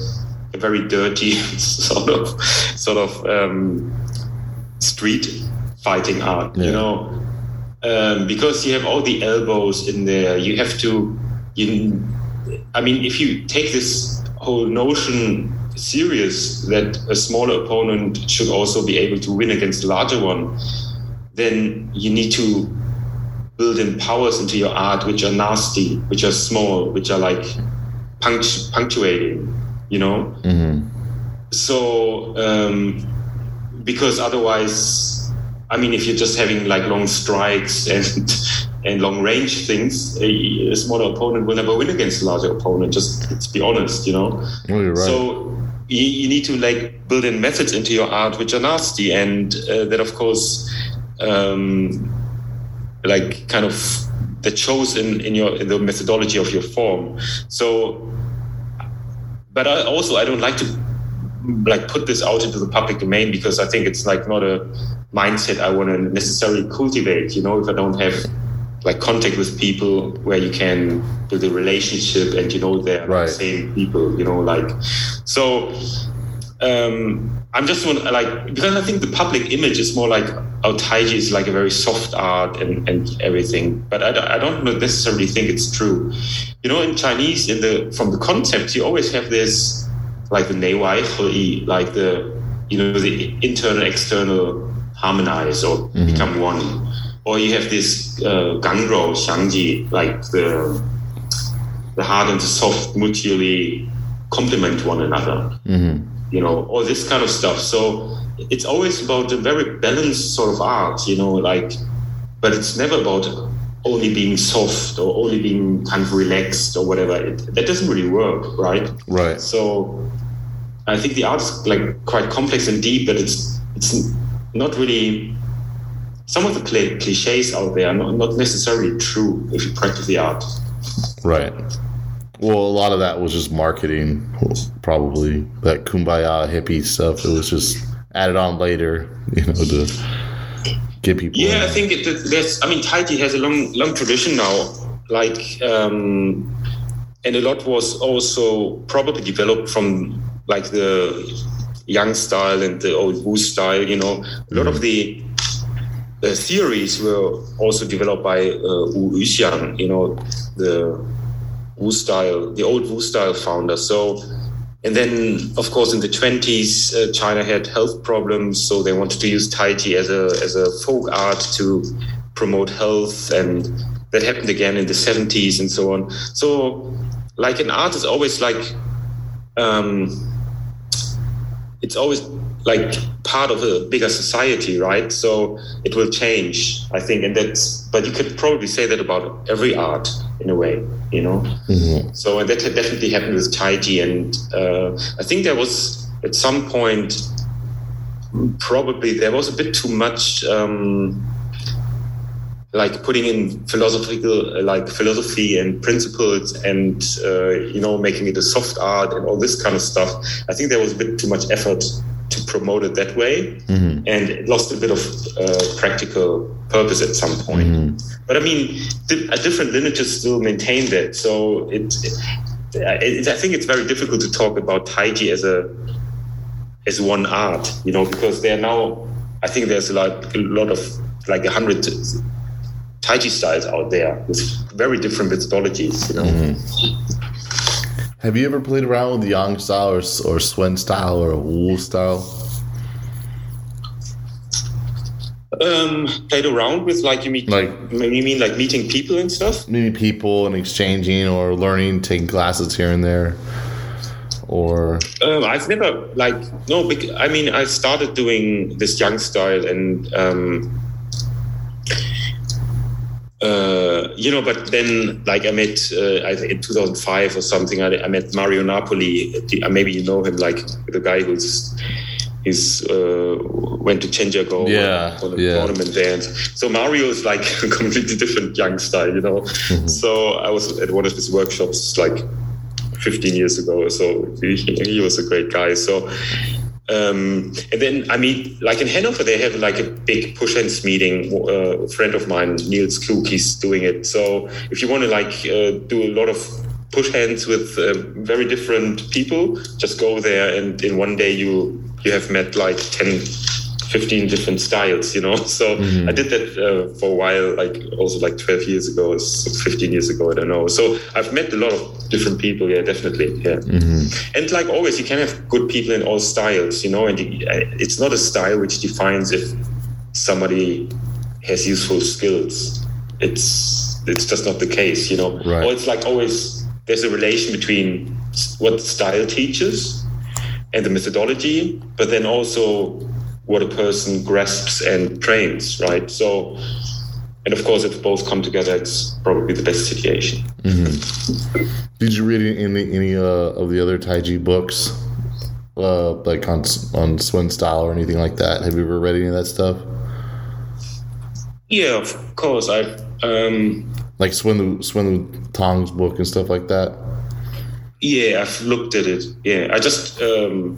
a very dirty sort of sort of um, street fighting art. Yeah. You know, um, because you have all the elbows in there. You have to. You, I mean, if you take this whole notion serious that a smaller opponent should also be able to win against a larger one, then you need to build in powers into your art which are nasty, which are small, which are like punct- punctuating, you know? Mm-hmm. So, um, because otherwise, I mean, if you're just having like long strikes and and long range things, a, a smaller opponent will never win against a larger opponent. Just let's be honest, you know. You're right. So you, you need to like build in methods into your art which are nasty, and uh, that of course, um, like kind of that shows in in your in the methodology of your form. So, but I also I don't like to like put this out into the public domain because I think it's like not a mindset I want to necessarily cultivate. You know, if I don't have like contact with people where you can build a relationship and you know they're Right. the same people. You know, like so. Um, I'm just want like because I think the public image is more like oh Taiji is like a very soft art and, and everything, but I, don't- I don't necessarily think it's true. You know, in Chinese, in the from the concept, you always have this like the Nei Wai He, like the you know the internal external harmonize or become one, or you have this uh, Gang Rou Xiangji, like the the hard and the soft mutually complement one another Mm-hmm. you know, all this kind of stuff. So it's always about a very balanced sort of art, you know, like, but it's never about only being soft or only being kind of relaxed or whatever. It, that doesn't really work, right? Right. So I think the art is like quite complex and deep, but it's it's not really. Some of the cli- cliches out there are not, not necessarily true if you practice the art. Right. Well, a lot of that was just marketing, probably that kumbaya hippie stuff. It was just added on later, you know, to get people. Yeah, I think it, that- there's. I mean, Taiji has a long, long tradition now. Like, um, and a lot was also probably developed from like the Yang style and the old Wu style. You know, a lot of the the theories were also developed by uh, Wu Yuxiang. You know, the Wu style, the old Wu style founder. So. And then, of course, in the 20s, uh, China had health problems, so they wanted to use Taiji as a as a folk art to promote health, and that happened again in the 70s and so on. So, like an art is always like, um, it's always like part of a bigger society, right? So it will change, I think, and that's. But you could probably say that about every art in a way, you know. Mhm. So and that had definitely happened with Taiji, and uh, I think there was at some point probably there was a bit too much um, like putting in philosophical like philosophy and principles and uh, you know making it a soft art and all this kind of stuff. I think there was a bit too much effort to promote it that way, Mhm. and it lost a bit of uh, practical purpose at some point. Mhm. But I mean, di- uh, different lineages still maintain that. So it, it, it, I think it's very difficult to talk about Taiji as a as one art, you know, because there are now, I think there's like a lot of like a hundred Taiji styles out there with very different methodologies, you know. Have you ever played around with the Yang style or, or Sun style or Wu style? Um, played around with like you meet, Like- you mean like meeting people and stuff? Meeting people and exchanging or learning, taking classes here and there, or um, I've never like no. I mean, I started doing this Yang style and. Um, uh, you know, but then, like I met, uh, I think in 2005 or something, I, I met Mario Napoli. Uh, maybe you know him, like the guy who's he's uh, went to Zhenjiang yeah, on a yeah. tournament dance. So Mario is like a completely different Yang style, you know. Mm-hmm. So I was at one of his workshops like 15 years ago. So he, he was a great guy. So um, and then, I mean, like in Hanover, they have like a big push hands meeting. Uh, a friend of mine, Niels Klug, he's doing it. So if you want to like uh, do a lot of push hands with uh, very different people, just go there, and in one day you you have met like 10, 15 different styles, you know. So mm-hmm. I did that uh, for a while, like also like 12 years ago, 15 years ago, I don't know. So I've met a lot of different people, yeah, definitely, yeah. Mm-hmm. And like always, you can have good people in all styles, you know, and it's not a style which defines if somebody has useful skills. It's it's just not the case, you know. Right. Or it's like always there's a relation between what style teaches and the methodology, but then also what a person grasps and trains, right? So, and of course, if both come together, it's probably the best situation. Mm-hmm. Did you read any any uh, of the other Taiji books, uh, like on on Sun style or anything like that? Have you ever read any of that stuff? Yeah, of course. I um, like Swen Swen Tong's book and stuff like that. Yeah, I've looked at it. Yeah, I just um,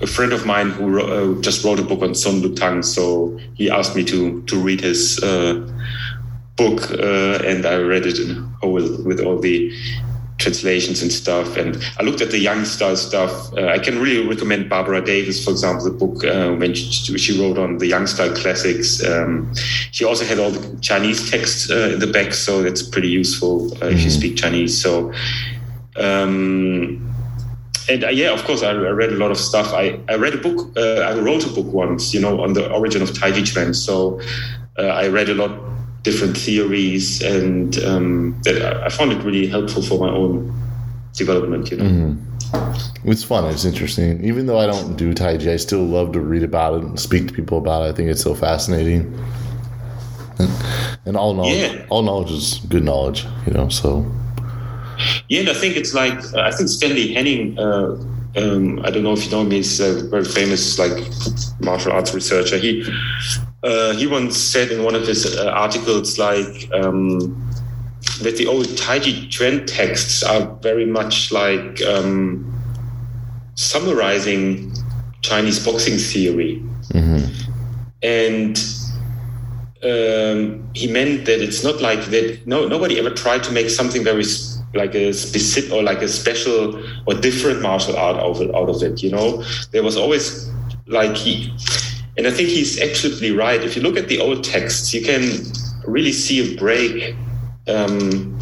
a friend of mine who wrote, uh, just wrote a book on Sun Lutang, so he asked me to to read his uh, book, uh, and I read it in whole with all the translations and stuff. And I looked at the Yang style stuff. Uh, I can really recommend Barbara Davis, for example, the book uh, when she, she, wrote on the Yang style classics. Um, she also had all the Chinese text uh, in the back, so that's pretty useful mm-hmm. if you mm-hmm. speak Chinese. So. Um, and uh, yeah, of course, I, I, read a lot of stuff. I, I read a book, uh, I wrote a book once, you know, on the origin of Taiji Chuan. So uh, I read a lot different theories, and um, that I found it really helpful for my own development. You know, mm-hmm. it's fun. It's interesting. Even though I don't do Taiji, I still love to read about it and speak to people about it. I think it's so fascinating. And, and all knowledge, yeah. all knowledge is good knowledge, you know. So yeah, and I think it's like I think Stanley Henning. Uh, um, I don't know if you know him. He's a very famous like martial arts researcher. He uh, he once said in one of his uh, articles like um, that the old Taiji Chuan texts are very much like um, summarizing Chinese boxing theory, mm-hmm. and um, he meant that it's not like that. No, nobody ever tried to make something very like a specific or like a special or different martial art out of, out of it. You know, there was always like he, and I think he's absolutely right. If you look at the old texts, you can really see a break. Um,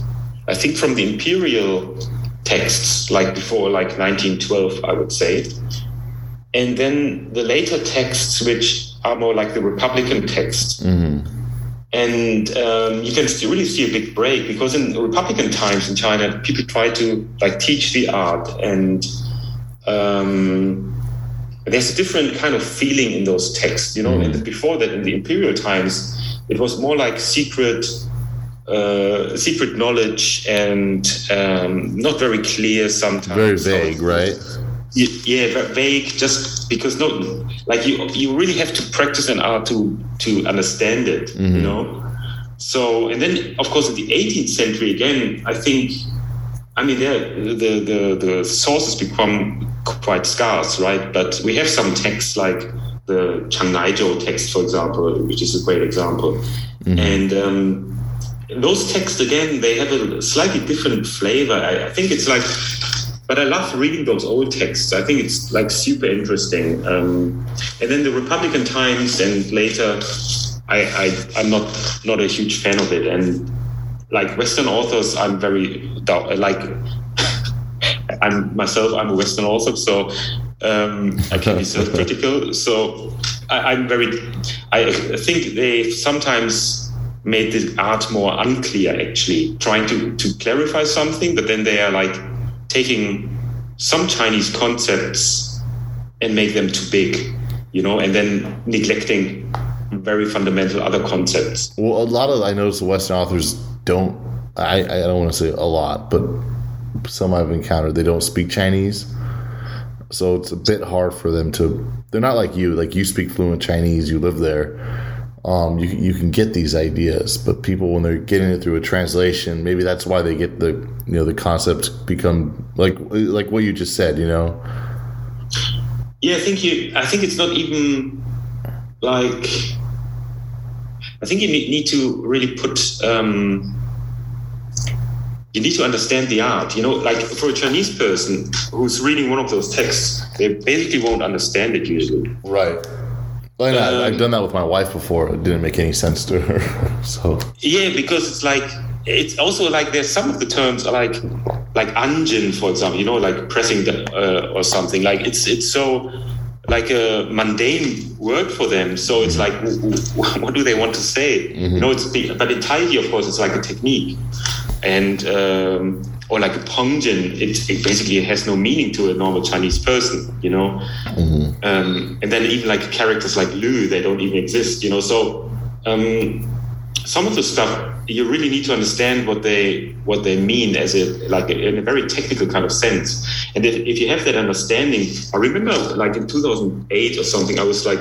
I think from the imperial texts, like before, like 1912, I would say, and then the later texts, which are more like the Republican texts. Mm-hmm and um, you can really see a big break because in Republican times in China, people try to like teach the art, and um, there's a different kind of feeling in those texts, you know. Mm. And before that, in the imperial times, it was more like secret. Uh, secret knowledge and um, not very clear sometimes. Very vague, so, right? Yeah, vague. Just because no, like you, you really have to practice an art to to understand it. Mm-hmm. You know. So and then of course in the 18th century again, I think, I mean, yeah, the the the sources become quite scarce, right? But we have some texts like the Chang Naizhou text, for example, which is a great example, mm-hmm. and. Um, those texts again, they have a slightly different flavor. I, I think it's like but I love reading those old texts. I think it's like super interesting. Um, and then the Republican Times and later, I, I am not not a huge fan of it. And like Western authors, I'm very like I'm myself. I'm a Western author, so um, I can be self-critical. So I, I'm very. I think they sometimes made the art more unclear. Actually, trying to to clarify something, but then they are like taking some Chinese concepts and make them too big, you know, and then neglecting very fundamental other concepts. Well, a lot of I notice the Western authors don't. I I don't want to say a lot, but some I've encountered they don't speak Chinese, so it's a bit hard for them to. They're not like you. Like you speak fluent Chinese, you live there. Um, you you can get these ideas, but people when they're getting it through a translation, maybe that's why they get the you know the concepts become like like what you just said. You know. Yeah, I think you. I think it's not even like. I think you need, need to really put. Um, you need to understand the art. You know, like for a Chinese person who's reading one of those texts, they basically won't understand it usually. Right. Well, um, I've done that with my wife before. It didn't make any sense to her. so yeah, because it's like it's also like there's some of the terms are like like anjin, for example. You know, like pressing the, uh, or something. Like it's it's so like a mundane word for them. So it's like, what do they want to say? Mm-hmm. You know, it's but in Taiji, of course, it's like a technique, and um, or like a peng jin. It, it, basically has no meaning to a normal Chinese person. You know, mm-hmm. um, and then even like characters like Lu, they don't even exist. You know, so. Um, some of the stuff you really need to understand what they what they mean as a like in a very technical kind of sense and if, if you have that understanding i remember like in 2008 or something i was like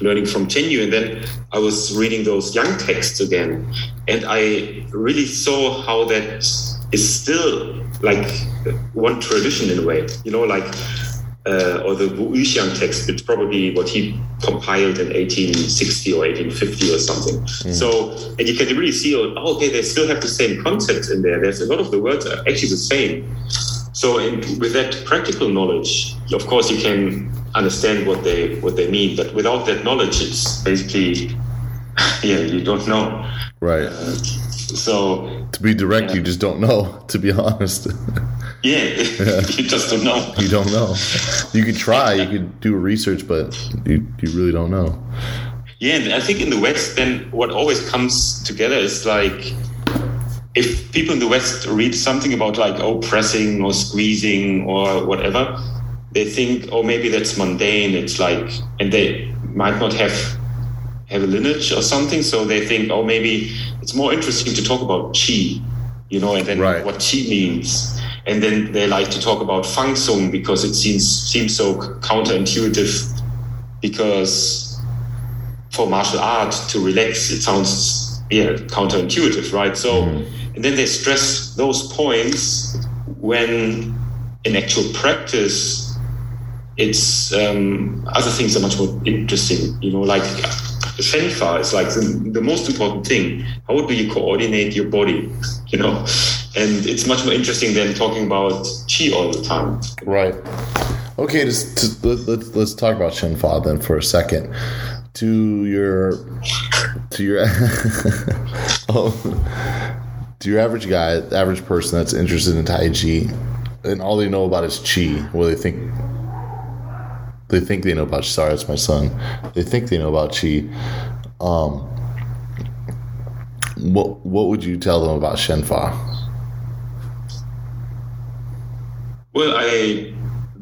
learning from Chen Yu and then i was reading those Yang texts again and i really saw how that is still like one tradition in a way you know like uh, or the Wu Yuxiang text, it's probably what he compiled in 1860 or 1850 or something. Mm. So, and you can really see, oh, okay, they still have the same concepts in there. There's a lot of the words are actually the same. So, in, with that practical knowledge, of course, you can understand what they what they mean. But without that knowledge, it's basically, yeah, you don't know. Right. Uh, so, to be direct, yeah. you just don't know. To be honest. Yeah, you just don't know. You don't know. You could try, you could do research, but you, you really don't know. Yeah, and I think in the West, then what always comes together is like if people in the West read something about like oh pressing or squeezing or whatever, they think oh maybe that's mundane. It's like and they might not have have a lineage or something, so they think oh maybe it's more interesting to talk about chi, you know, and then right. what chi means and then they like to talk about Fang Sung because it seems seems so counterintuitive. Because for martial art to relax, it sounds yeah counterintuitive, right? So, mm-hmm. and then they stress those points when in actual practice, it's um, other things are much more interesting. You know, like Shenfa is like the, the most important thing. How do you coordinate your body? You know, and it's much more interesting than talking about chi all the time. Right. Okay, just, just let's let's talk about Shenfa then for a second. To your to your oh, to your average guy, average person that's interested in Tai Chi, and all they know about is Chi. Well, they think they think they know about. Sorry, it's my son. They think they know about Chi. Um, what what would you tell them about Shenfa? Well, I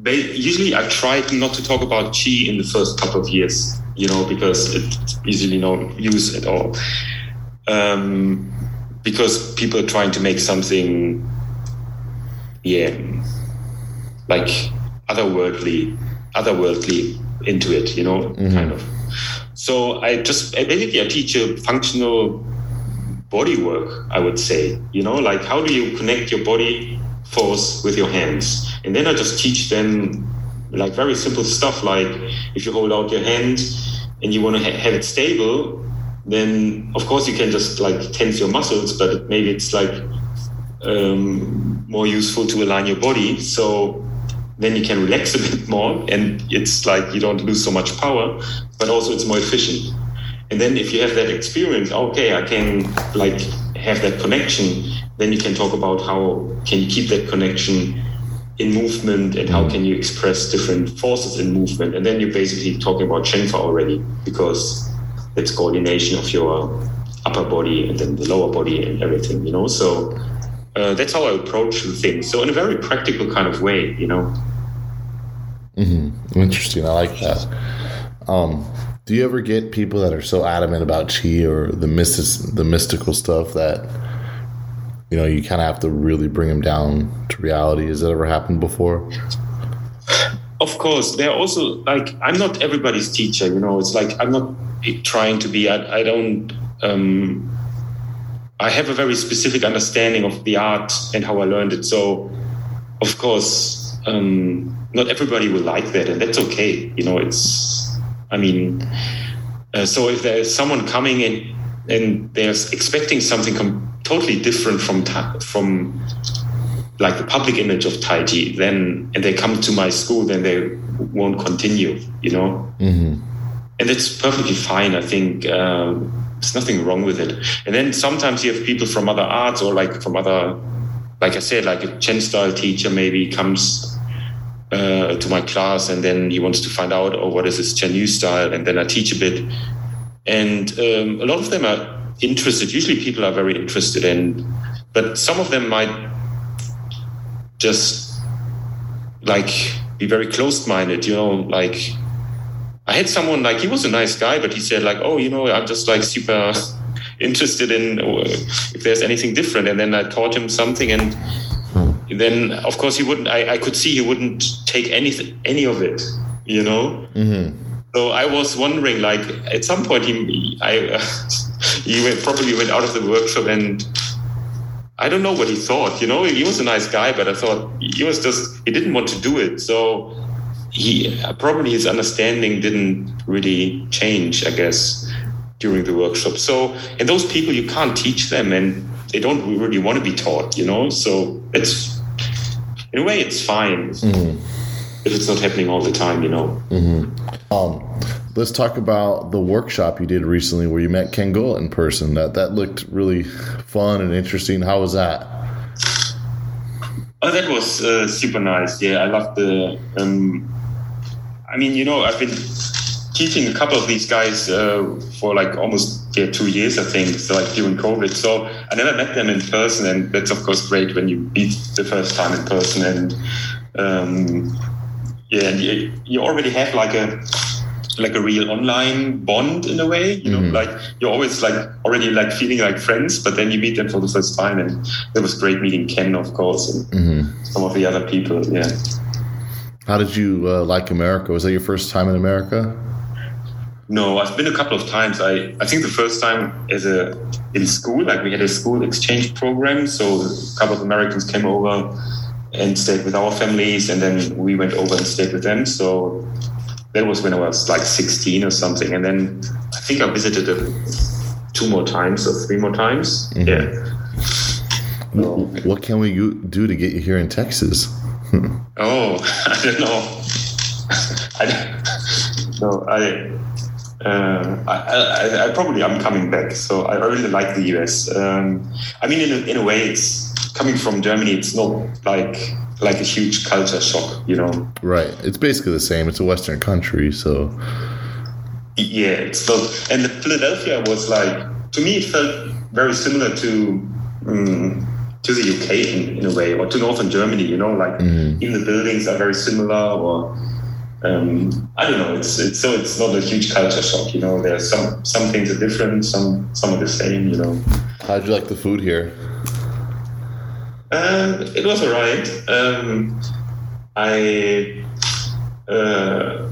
usually I try not to talk about Chi in the first couple of years, you know, because it's usually no use at all. Um, because people are trying to make something, yeah, like otherworldly otherworldly into it, you know, mm-hmm. kind of. So I just basically I teach a functional body work, I would say. You know, like how do you connect your body force with your hands? And then I just teach them like very simple stuff like if you hold out your hand and you want to ha- have it stable, then of course you can just like tense your muscles, but maybe it's like um, more useful to align your body. So then you can relax a bit more and it's like you don't lose so much power but also it's more efficient. And then if you have that experience okay i can like have that connection then you can talk about how can you keep that connection in movement and how mm. can you express different forces in movement. And then you're basically talking about Shenfa already because it's coordination of your upper body and then the lower body and everything you know? So uh, that's how I approach the thing. So in a very practical kind of way, you know. Mm-hmm. Interesting. I like that. Um, do you ever get people that are so adamant about chi or the mystic, the mystical stuff that you know you kind of have to really bring them down to reality? Has that ever happened before? Of course, they're also like I'm not everybody's teacher. You know, it's like I'm not trying to be. I, I don't. Um, I have a very specific understanding of the art and how I learned it. So, of course, um, not everybody will like that, and that's okay. You know, it's. I mean, uh, so if there's someone coming in and they're expecting something com- totally different from from like the public image of Taiji, then and they come to my school, then they won't continue. You know, mm-hmm. and it's perfectly fine. I think. Um, there's nothing wrong with it. And then sometimes you have people from other arts or like from other, like I said, like a Chen style teacher maybe comes uh, to my class and then he wants to find out, oh, what is this Chen Yu style? And then I teach a bit. And um, a lot of them are interested. Usually people are very interested in, but some of them might just like be very closed minded, you know, like I had someone like he was a nice guy, but he said like, "Oh, you know, I'm just like super interested in uh, if there's anything different." And then I taught him something, and then of course he wouldn't. I, I could see he wouldn't take anything, any of it, you know. Mm-hmm. So I was wondering, like, at some point he, I, uh, he went, probably went out of the workshop and. I don't know what he thought. You know, he was a nice guy, but I thought he was just he didn't want to do it. So he probably his understanding didn't really change, I guess, during the workshop. So, and those people you can't teach them, and they don't really want to be taught, you know. So it's in a way it's fine mm-hmm. if it's not happening all the time, you know. Mm-hmm. Um, let's talk about the workshop you did recently where you met Ken Gullette in person. That that looked really fun and interesting. How was that? Oh, that was uh, super nice. Yeah, I loved the. Um, I mean, you know, I've been teaching a couple of these guys uh, for like almost yeah, two years, I think, so like during COVID. So I never met them in person, and that's of course great when you meet the first time in person. And um, yeah, and you, you already have like a like a real online bond in a way you know mm-hmm. like you're always like already like feeling like friends but then you meet them for the first time and it was great meeting ken of course and mm-hmm. some of the other people yeah how did you uh, like America? Was that your first time in America? No, I've been a couple of times. I, I think the first time as a in school, like we had a school exchange program, so a couple of Americans came over and stayed with our families, and then we went over and stayed with them. So that was when I was like 16 or something, and then I think I visited them two more times or three more times. Mm-hmm. Yeah. what can we do to get you here in Texas? Oh, I don't know. I don't, no, I, uh, I, I, I, probably I'm coming back. So I really like the US. Um, I mean, in a, in a way, it's coming from Germany. It's not like like a huge culture shock, you know. Right. It's basically the same. It's a Western country, so. Yeah, it's and Philadelphia was like to me it felt very similar to. Um, to the UK in, in a way, or to northern Germany. You know, like mm-hmm. even the buildings are very similar, or um, I don't know. It's it's so it's not a huge culture shock. You know, there's some some things are different, some some are the same. You know. How'd you like the food here? Um, it was alright. Um, I. Uh,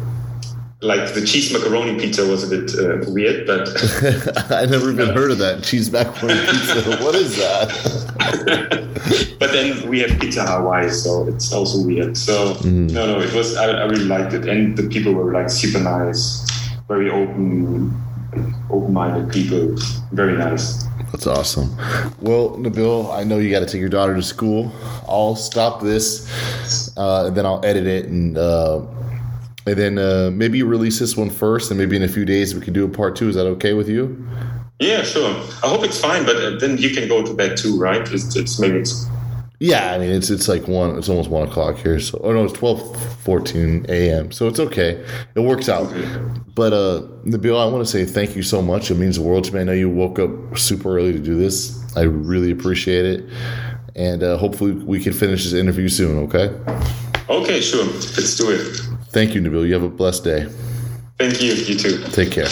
like the cheese macaroni pizza was a bit uh, weird, but I never even heard of that cheese macaroni pizza. what is that? but then we have pizza Hawaii, so it's also weird. So mm. no, no, it was I, I, really liked it, and the people were like super nice, very open, open-minded people, very nice. That's awesome. Well, Nabil, I know you got to take your daughter to school. I'll stop this, uh, and then I'll edit it and. Uh, and then uh, maybe release this one first, and maybe in a few days we can do a part two. Is that okay with you? Yeah, sure. I hope it's fine, but uh, then you can go to bed too, right? It's, it's maybe it's. Yeah, I mean it's it's like one. It's almost one o'clock here. So oh no, it's twelve fourteen a.m. So it's okay. It works out. But uh, Nabil, I want to say thank you so much. It means the world to me. I know you woke up super early to do this. I really appreciate it. and uh, hopefully we can finish this interview soon. Okay. Okay, sure. Let's do it. Thank you, Nabil. You have a blessed day. Thank you. You too. Take care.